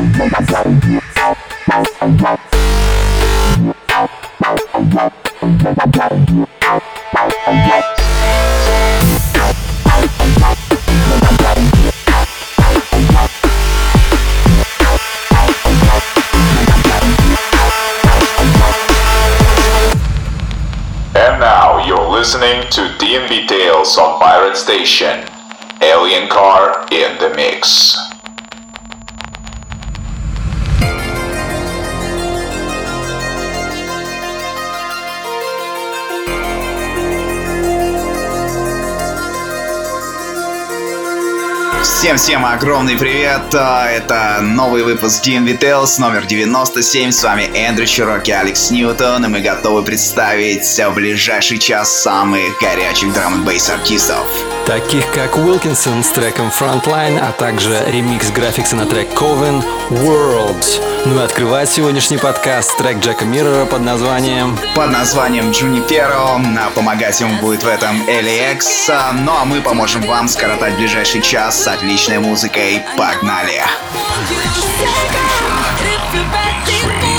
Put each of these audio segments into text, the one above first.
And now you're listening to DNB Tales on Pirate Station. Alien Car in the mix. Всем-всем огромный привет! А, Это новый выпуск DMV Tales номер 97. С вами Эндрю Чироки, Алекс Ньютон, и мы готовы представить в ближайший час самых горячих драм бейс артистов. Таких как Уилкинсон с треком Frontline, а также ремикс графикса на трек Coven Worlds. Ну и открывает сегодняшний подкаст трек Джека Миррора под названием Под названием Джуниперо. А Помогать ему будет в этом LAX. А, Ну а мы поможем вам скоротать ближайший час с отличная музыка и погнали! Погнали!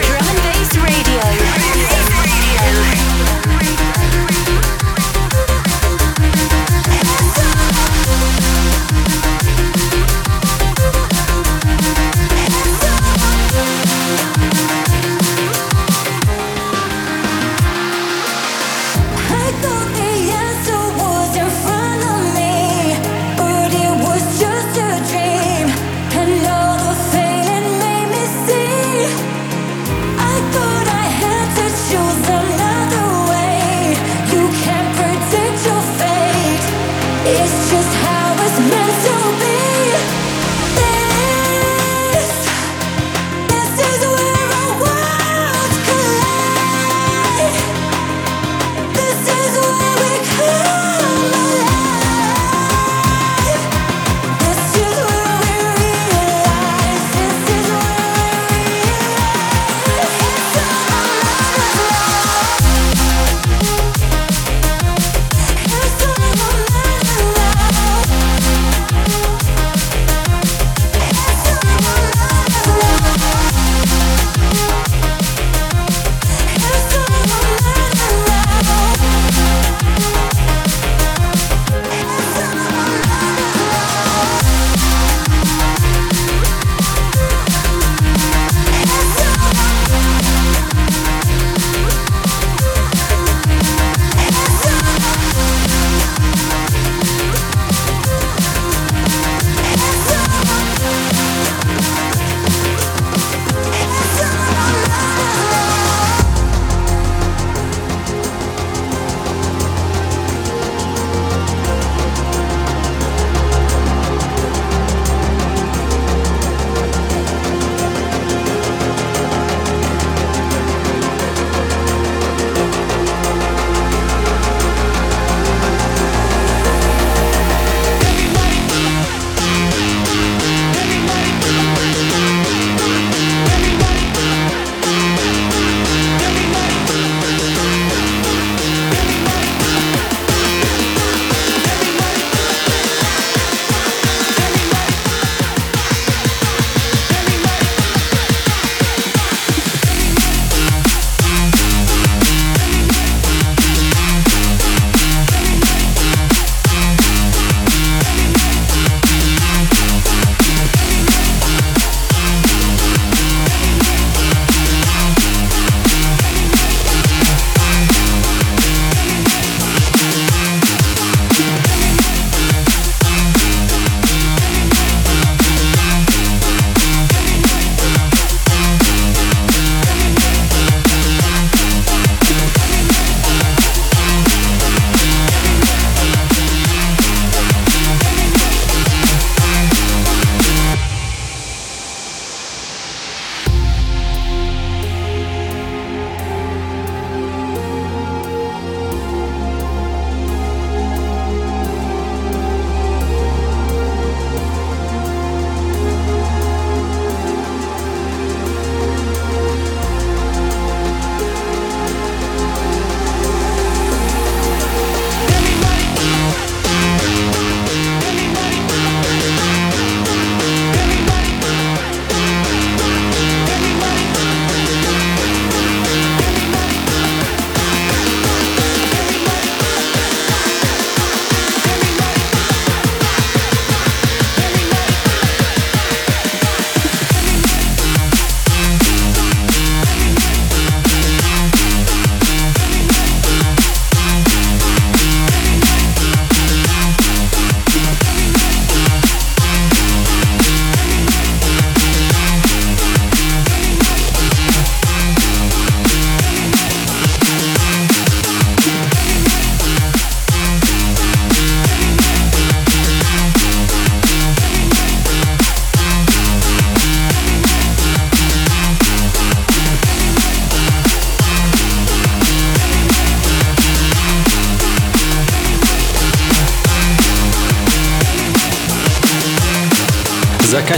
Drum and bass radio.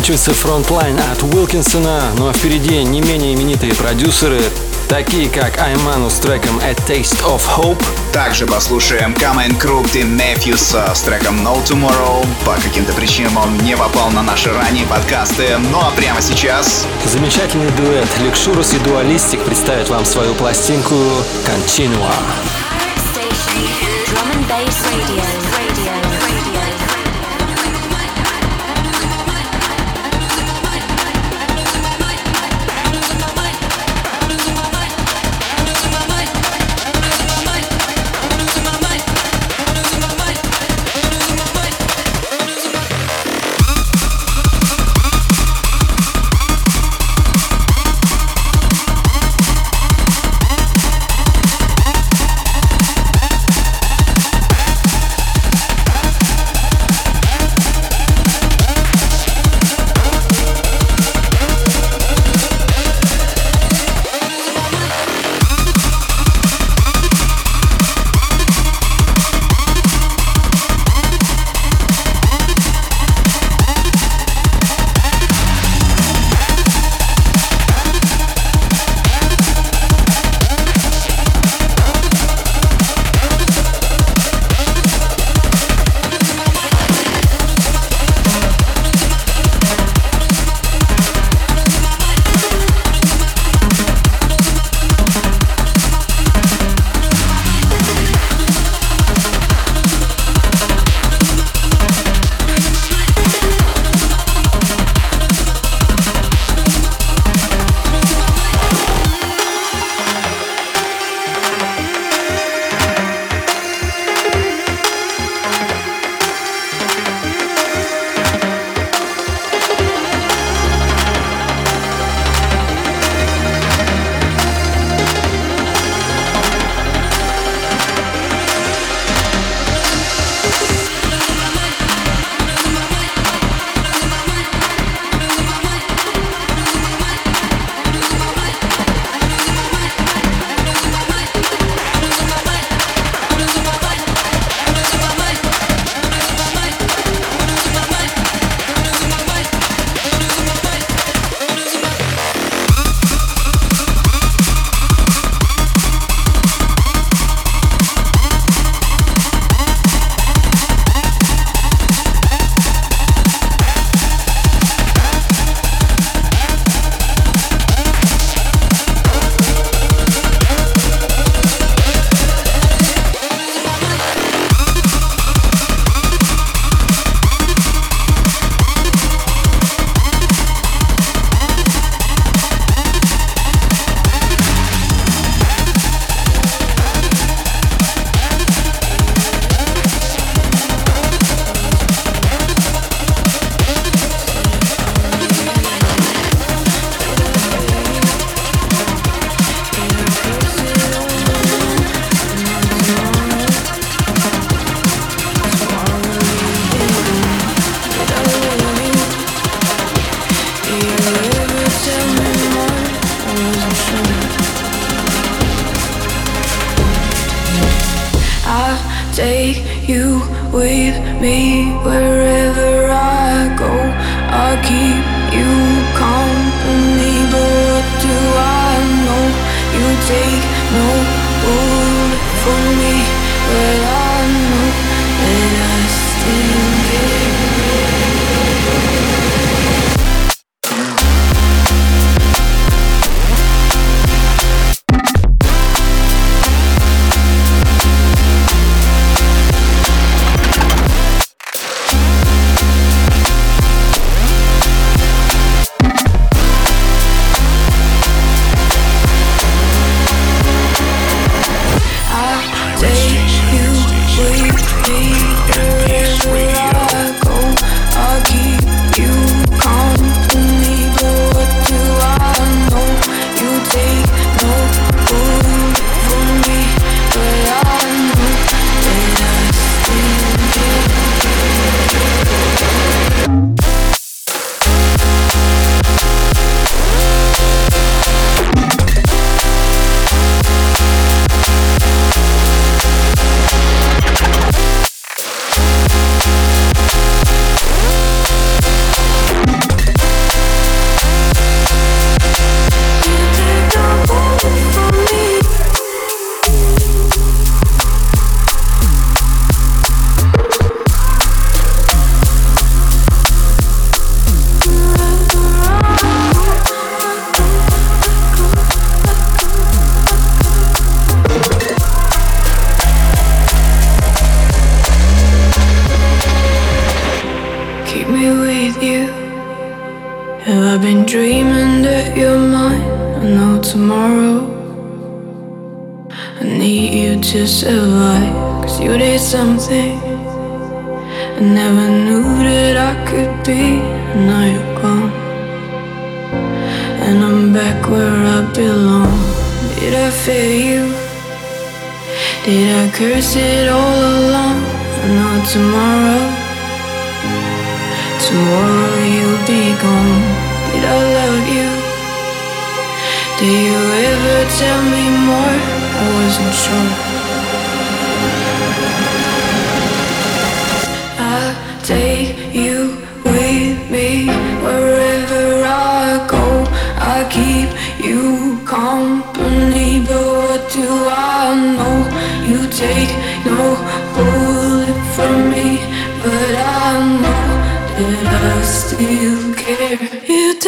Заканчивается фронтлайн от Уилкинсона, а впереди не менее именитые продюсеры, такие как Айману с треком A Taste of Hope. Также послушаем Камен Круп и Мэфьюса с треком No Tomorrow. По каким-то причинам он не попал на наши ранние подкасты. Ну а прямо сейчас... Замечательный дуэт Лексурус и Дуалистик представят вам свою пластинку Continua.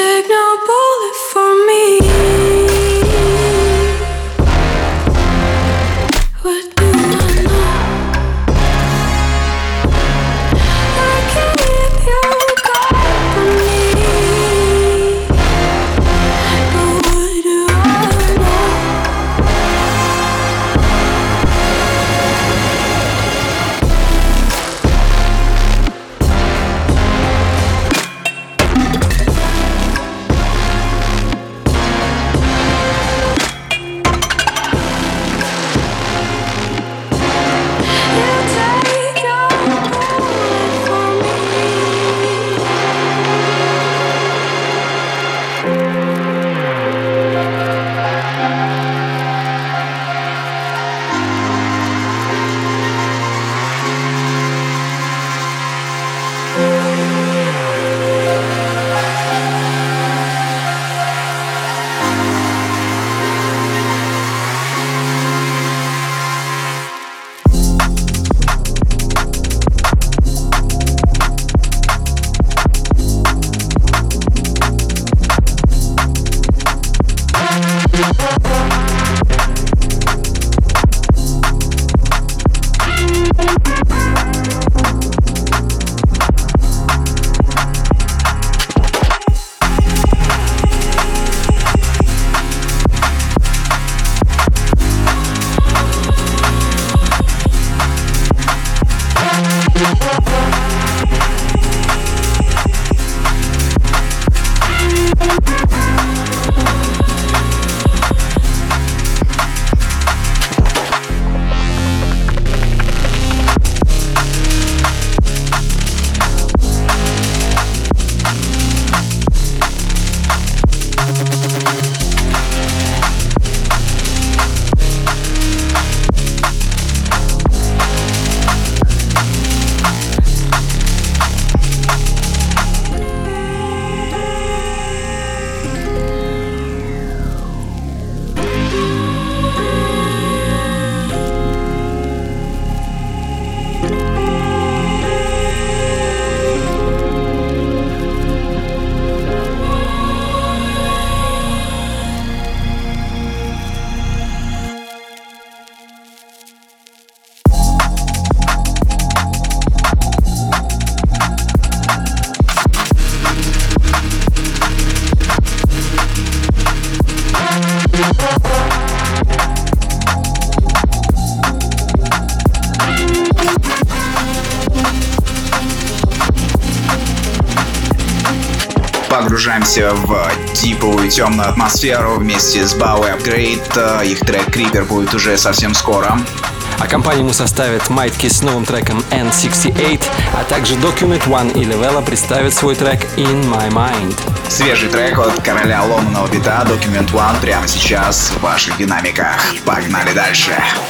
take погрузимся в дипу темную атмосферу вместе с Bowie Upgrade. Их трек Creeper будет уже совсем скоро. А компанию ему составят Майтки с новым треком N68, а также Document One и Левела представят свой трек In My Mind. Свежий трек от короля ломаного бита Document One прямо сейчас в ваших динамиках. Погнали дальше. Дальше.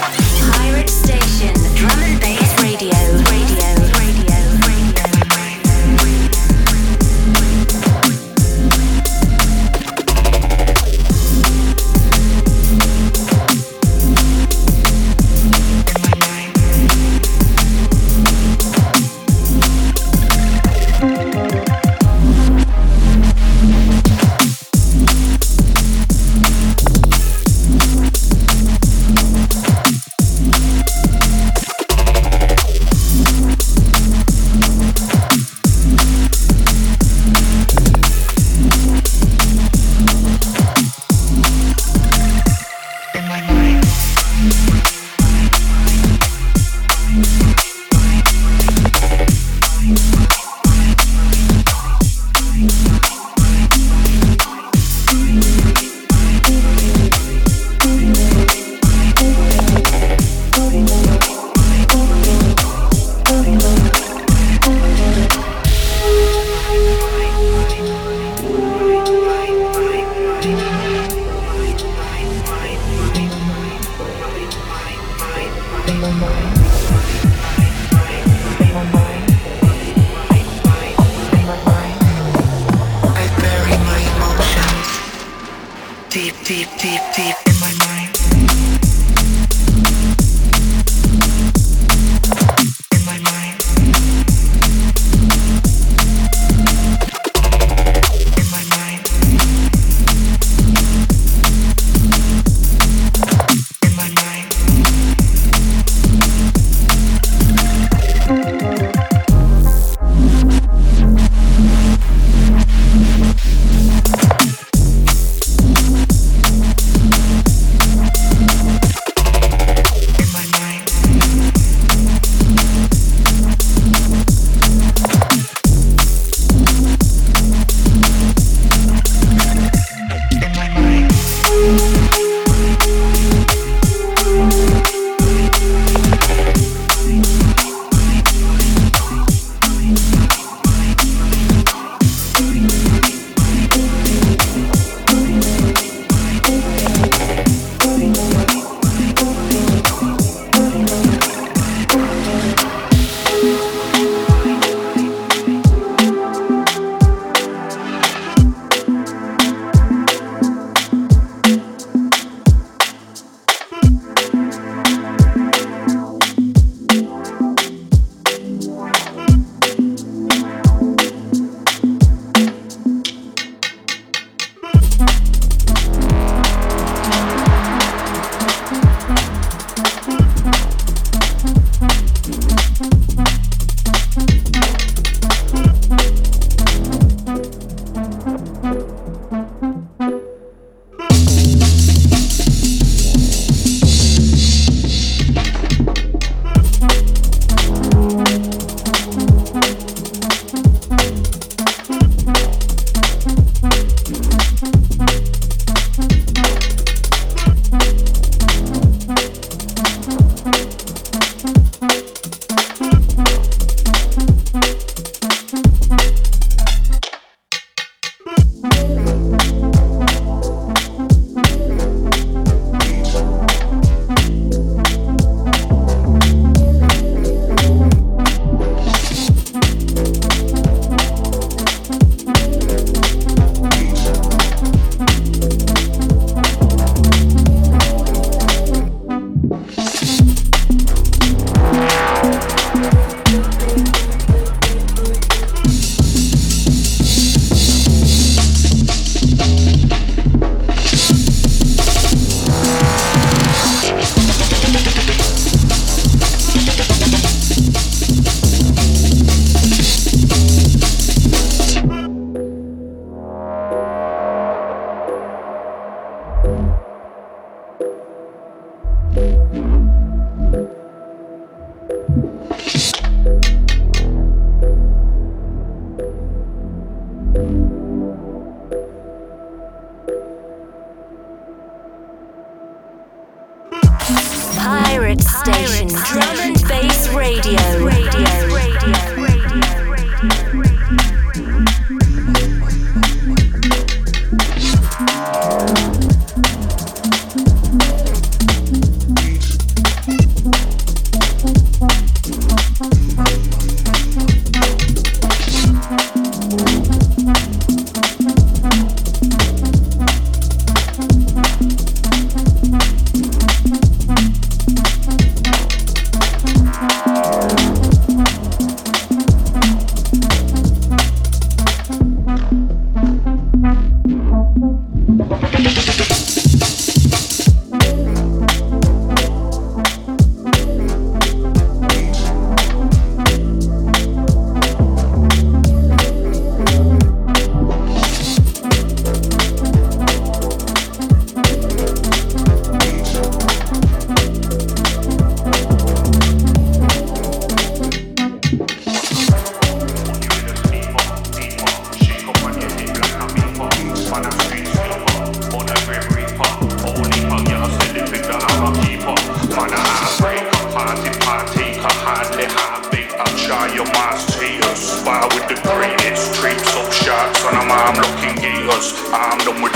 I'm looking at us. I'm the one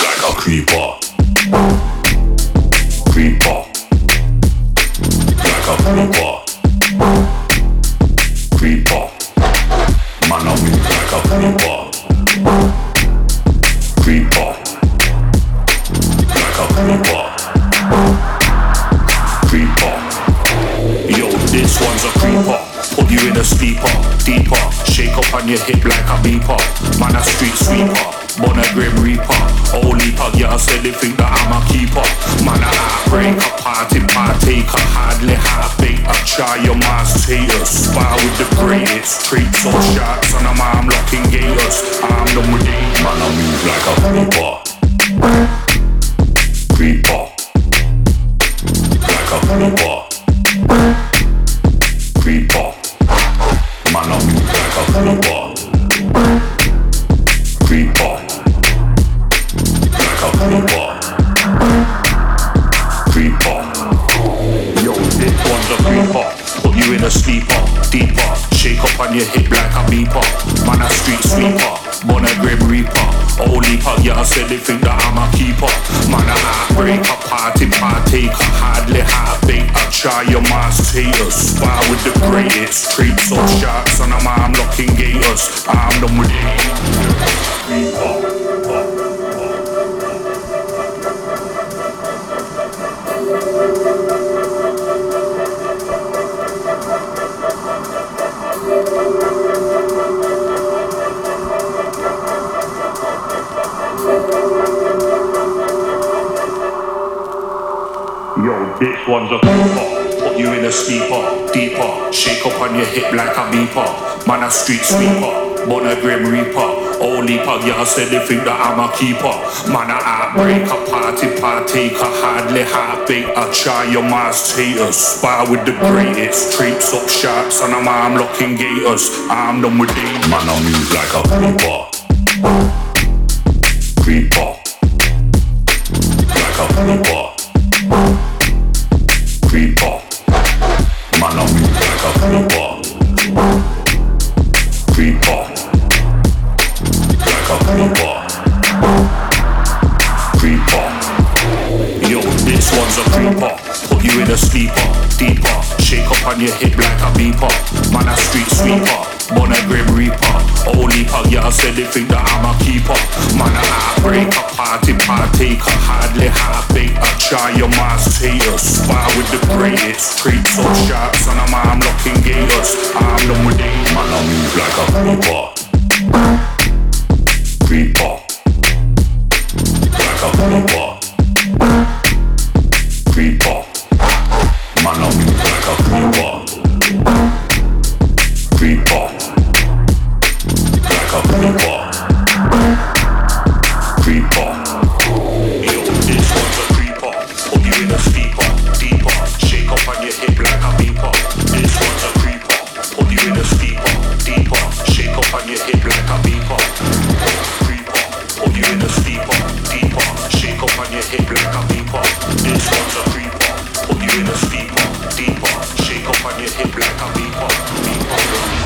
like a creeper. Greatest. Creeps or shots on a arm locking gators. I'm the with it. Man, I move like a this one's a creeper. Put you in a sleeper, deeper. Shake up on your hip like a beeper. Man, a street sweeper. Born a grim reaper. Only pug, y'all said they think that I'm a keeper. Man, a heartbreaker, party partaker. Hardly baked. I try your mass haters. Spar with the greatest. Trips up shots on them arm locking gators. I'm done with it. Man, I move like a creeper. Creeper. Try your mass haters. Spar with the greatest. Creeps or shots on them arm locking gators. I'm done with it. Man, I move like a. Creeper.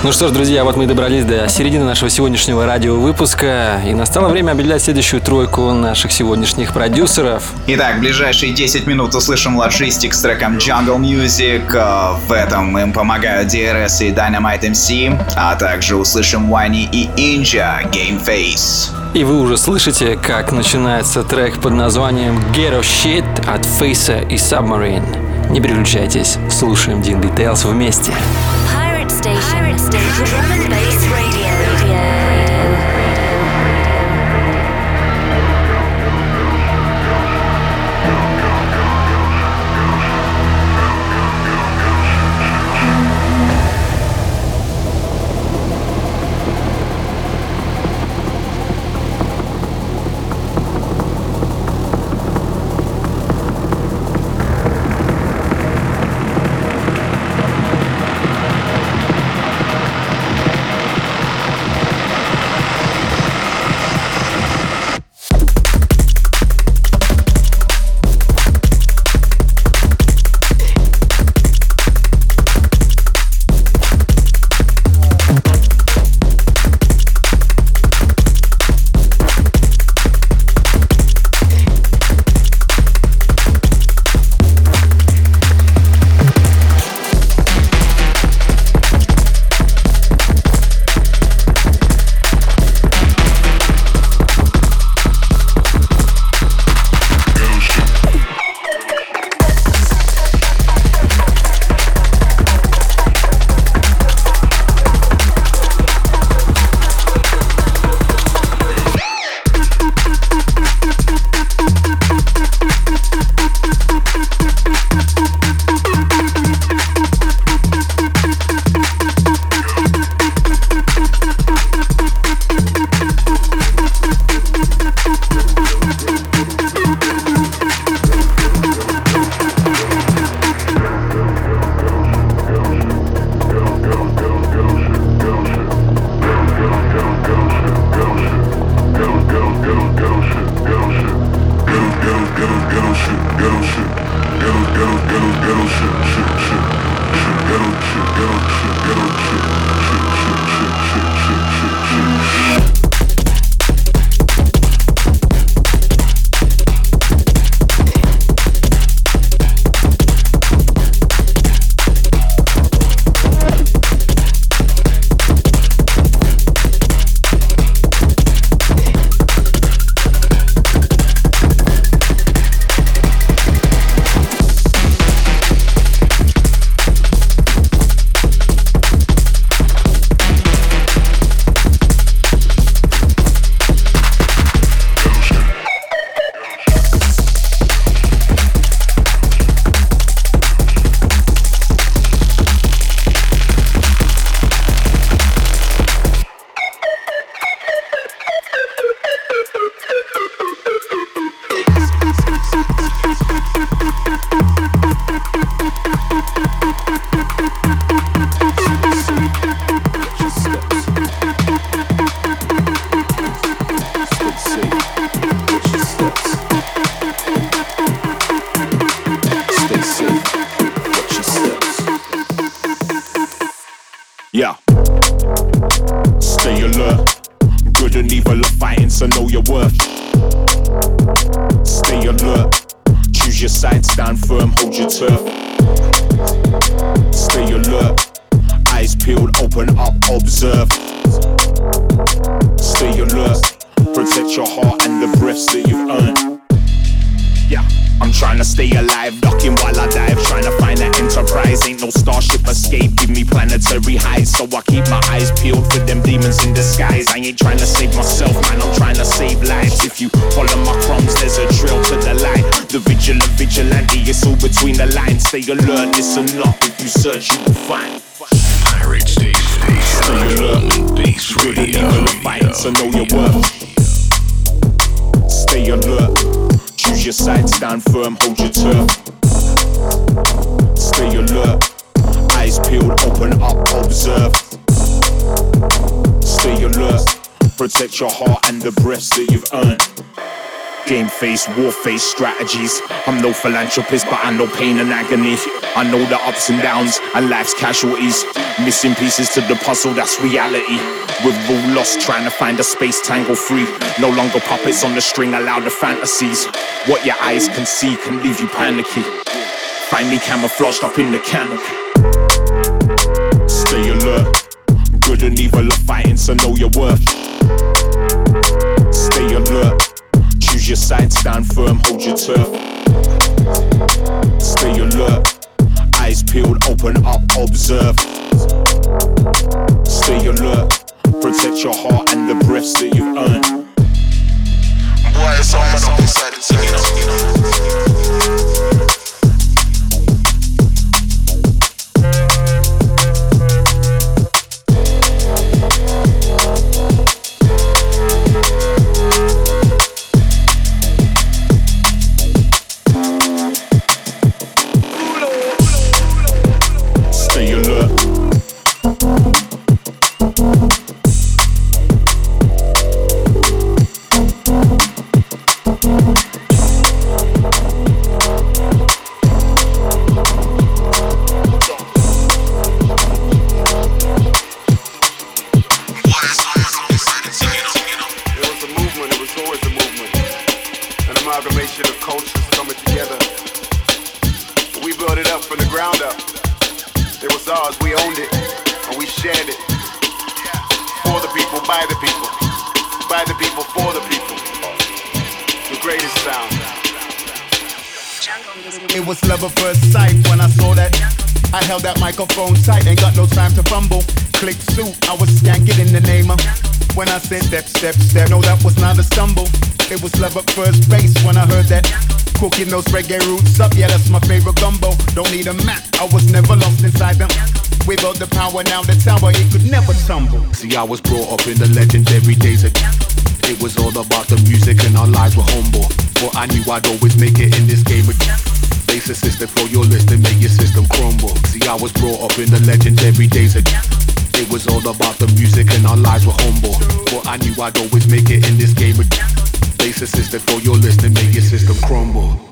Ну что ж, друзья, вот мы и добрались до середины нашего сегодняшнего радиовыпуска. И настало время объявлять следующую тройку наших сегодняшних продюсеров. Итак, в ближайшие 10 минут услышим Logistic с треком Jungle Music. Э, В этом им помогают DRS и Dynamite MC. А также услышим Wayne и Inja Game Face. И вы уже слышите, как начинается трек под названием Ghetto Shit от Фейса и Submarine. Не переключайтесь, слушаем Dean Details вместе. Pirate Driving Yeah. Stay alert. Good and evil are fighting, so know your worth. Stay alert. Choose your side, stand firm, hold your turf. Stay alert. Eyes peeled, open up, observe. Stay alert. Protect your heart and the breaths that you've earned. Yeah. I'm trying to stay alive, ducking while I dive. Trying to find that enterprise, ain't no starship escape. Give me planetary highs, so I keep my eyes peeled for them demons in disguise. I ain't trying to save myself, man, I'm trying to save lives. If you follow my crumbs, there's a trail to the light. The vigilant vigilante, it's all between the lines. Stay alert, listen up. If you search, you will find. Pirate Station, stay alert. Base radio, radio. Fight, so know your worth. Stay alert. Choose your side, stand firm, hold your turf. Stay alert, eyes peeled, open up, observe. Stay alert, protect your heart and the breast that you've earned war face strategies. I'm no philanthropist, but I know pain and agony. I know the ups and downs and life's casualties. Missing pieces to the puzzle, that's reality. We're all lost trying to find a space tangle free. No longer puppets on the string, allow the fantasies. What your eyes can see can leave you panicky. Me camouflaged up in the canopy. Stay alert. Good and evil are fighting, so know your worth. Stay alert your side, stand firm, hold your turf. Stay alert, eyes peeled, open up, observe. Stay alert, protect your heart and the breaths that you've earned. Cooking those reggae roots up, yeah, that's my favorite gumbo. Don't need a map, I was never lost inside them. Without the power, now the tower, it could never tumble. See, I was brought up in the legendary days of. It was all about the music and our lives were humble. But I knew I'd always make it in this game of Base a for your list and make your system crumble. See, I was brought up in the legendary days of It was all about the music and our lives were humble. But I knew I'd always make it in this game of Base a for your list and make your system crumble.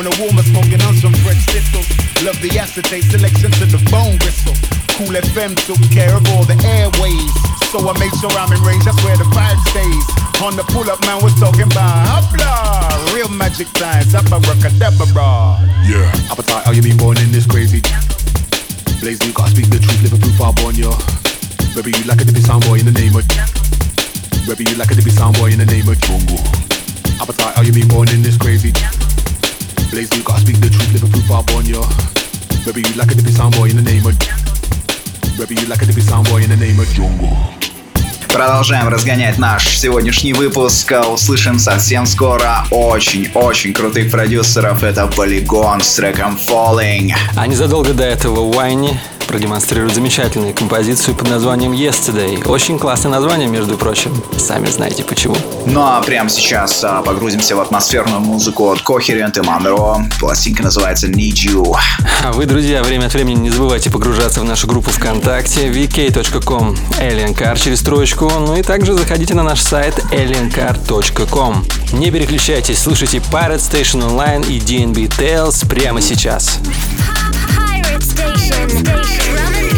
Corner warmer, smoking on some fresh pistols. Love the acetate selection to the bone whistle. Cool FM took care of all the airways. So I made sure I'm in range, that's where the vibe stays. On the pull up, man, we're talking about hopla. Real magic times, abracadabra. Yeah. Appetite, how you been born in this crazy? Blaze, you gotta speak the truth, live a proof, I born you. Maybe you like a dippy sound boy in the name of. Maybe you like a dippy sound boy in the name of jungle. Продолжаем разгонять наш сегодняшний выпуск. Услышим совсем скоро очень-очень крутых продюсеров. Это Polygon с треком Falling. А незадолго до этого Вайни продемонстрирует замечательную композицию под названием Yesterday. Очень классное название, между прочим. Сами знаете почему. Ну а прямо сейчас а, погрузимся в атмосферную музыку от Coherent и Monroe. Пластинка называется Need You. А вы, друзья, время от времени не забывайте погружаться в нашу группу ВКонтакте vk.com aliencar через троечку, ну и также заходите на наш сайт aliencar.com. Не переключайтесь, слушайте Pirate Station Online и DNB Tales прямо сейчас. Pirate Station. Drum and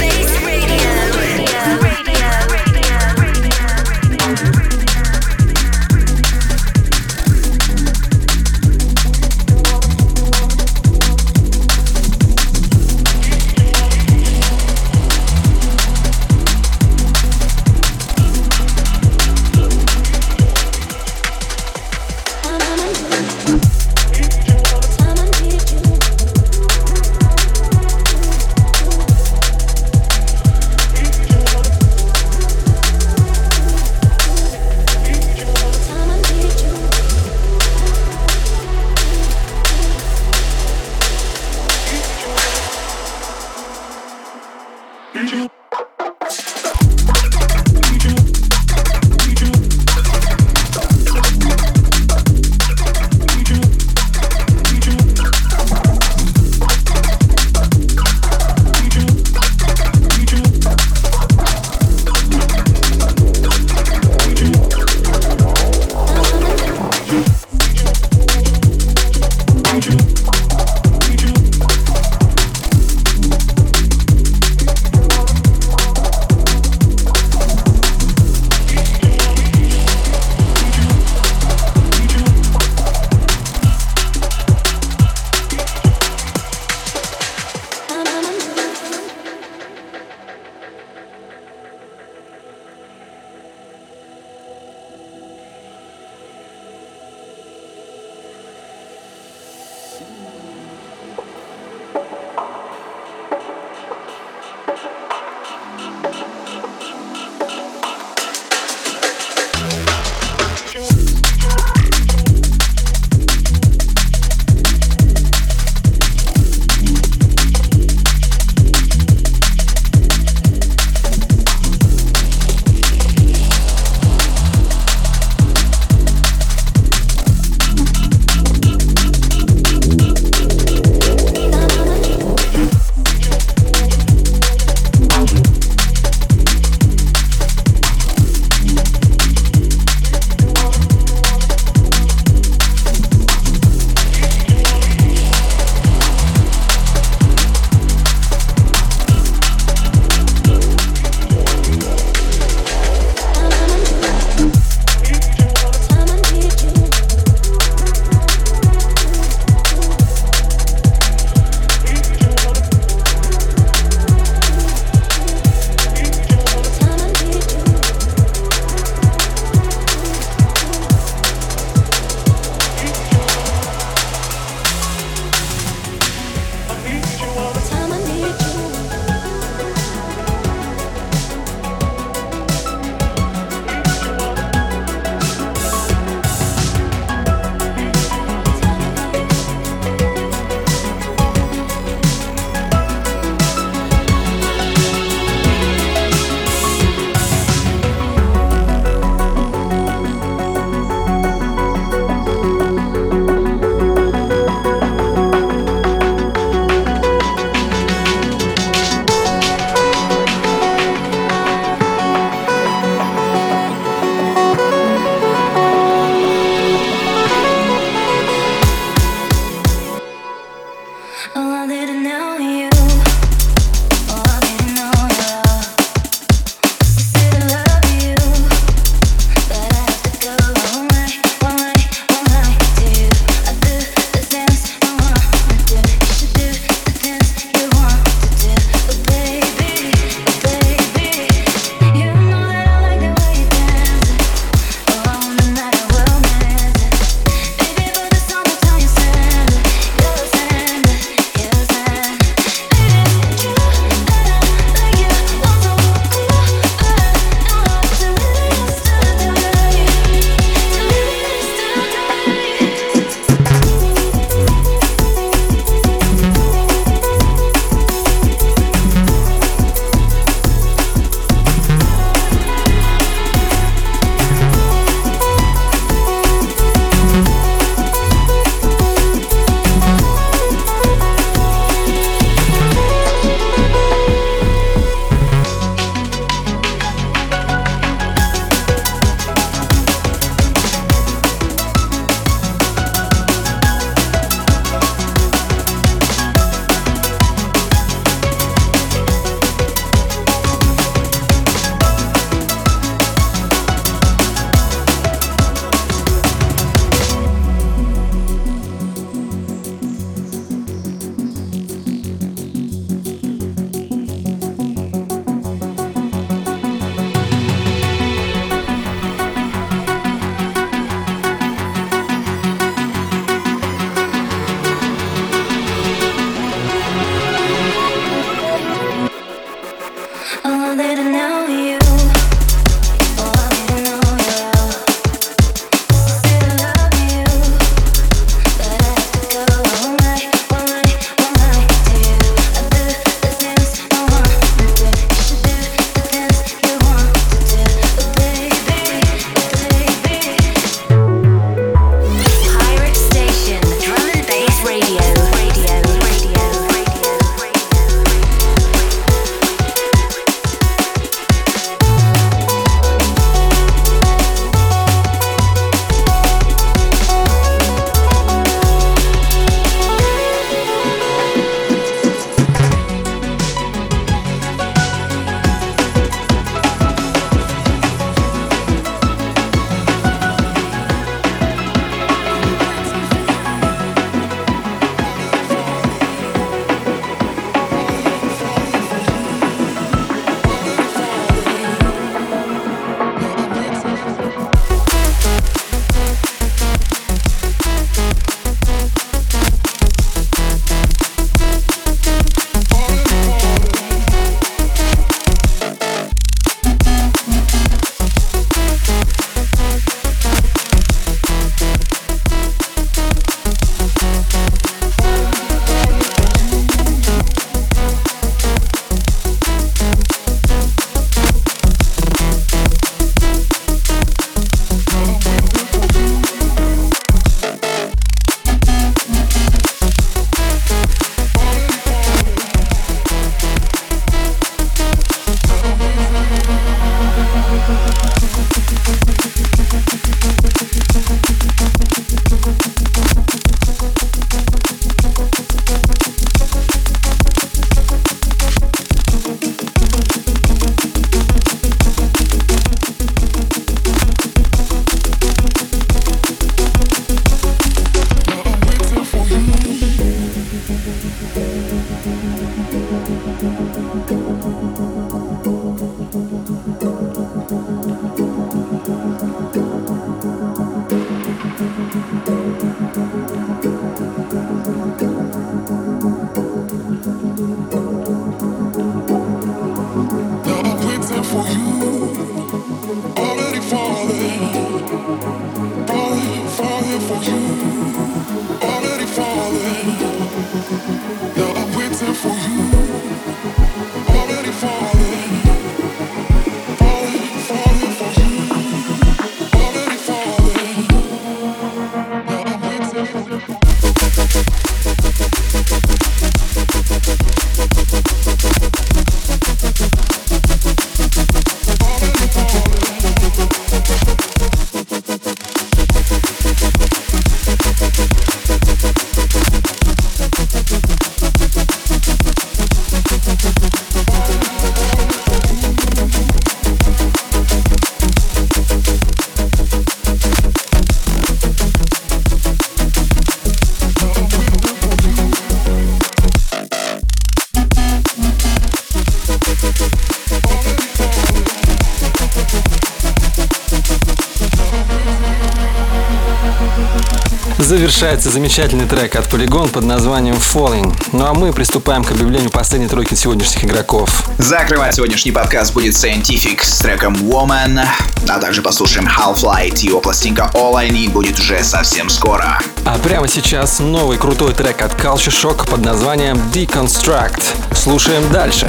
Завершается замечательный трек от Polygon под названием Falling. Ну а мы приступаем к объявлению последней тройки сегодняшних игроков. Закрывать сегодняшний подкаст будет Scientific с треком Woman, а также послушаем Half-Light. Его пластинка All I Need будет уже совсем скоро. А прямо сейчас новый крутой трек от Culture Shock под названием Deconstruct. Слушаем дальше.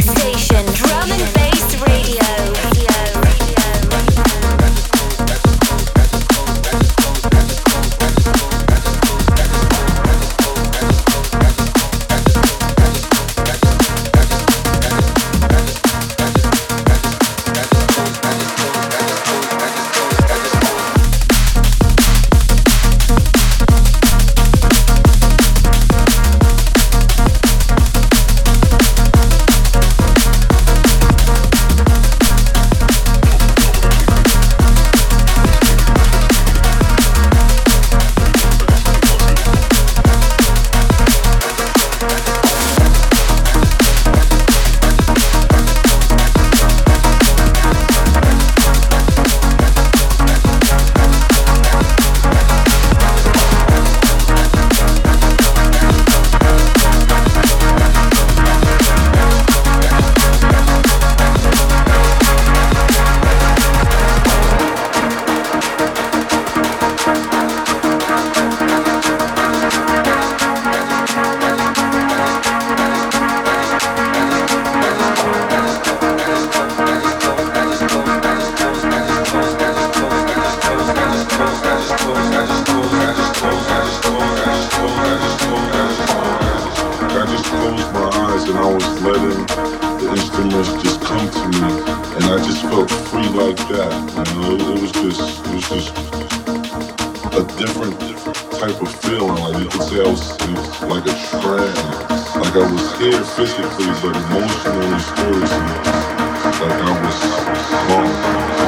Station Drum and Bass I just felt free like that. You know, it, was just, it was just a different type of feeling. Like you could say, I was, it was like a trance. Like I was here physically, but emotionally, spiritually, like I was gone.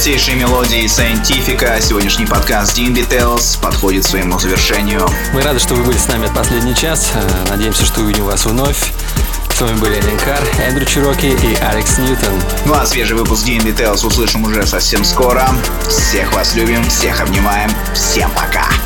Крутейшие мелодии Scientifica сегодняшний подкаст DMB Tales подходит к своему завершению. Мы рады, что вы были с нами последний час. Э, Надеемся, что увидим вас вновь. С вами были Эллен Кар, Эндрю Чироки и Алекс Ньютон. Ну а свежий выпуск DMB Tales услышим уже совсем скоро. Всех вас любим, всех обнимаем. Всем пока!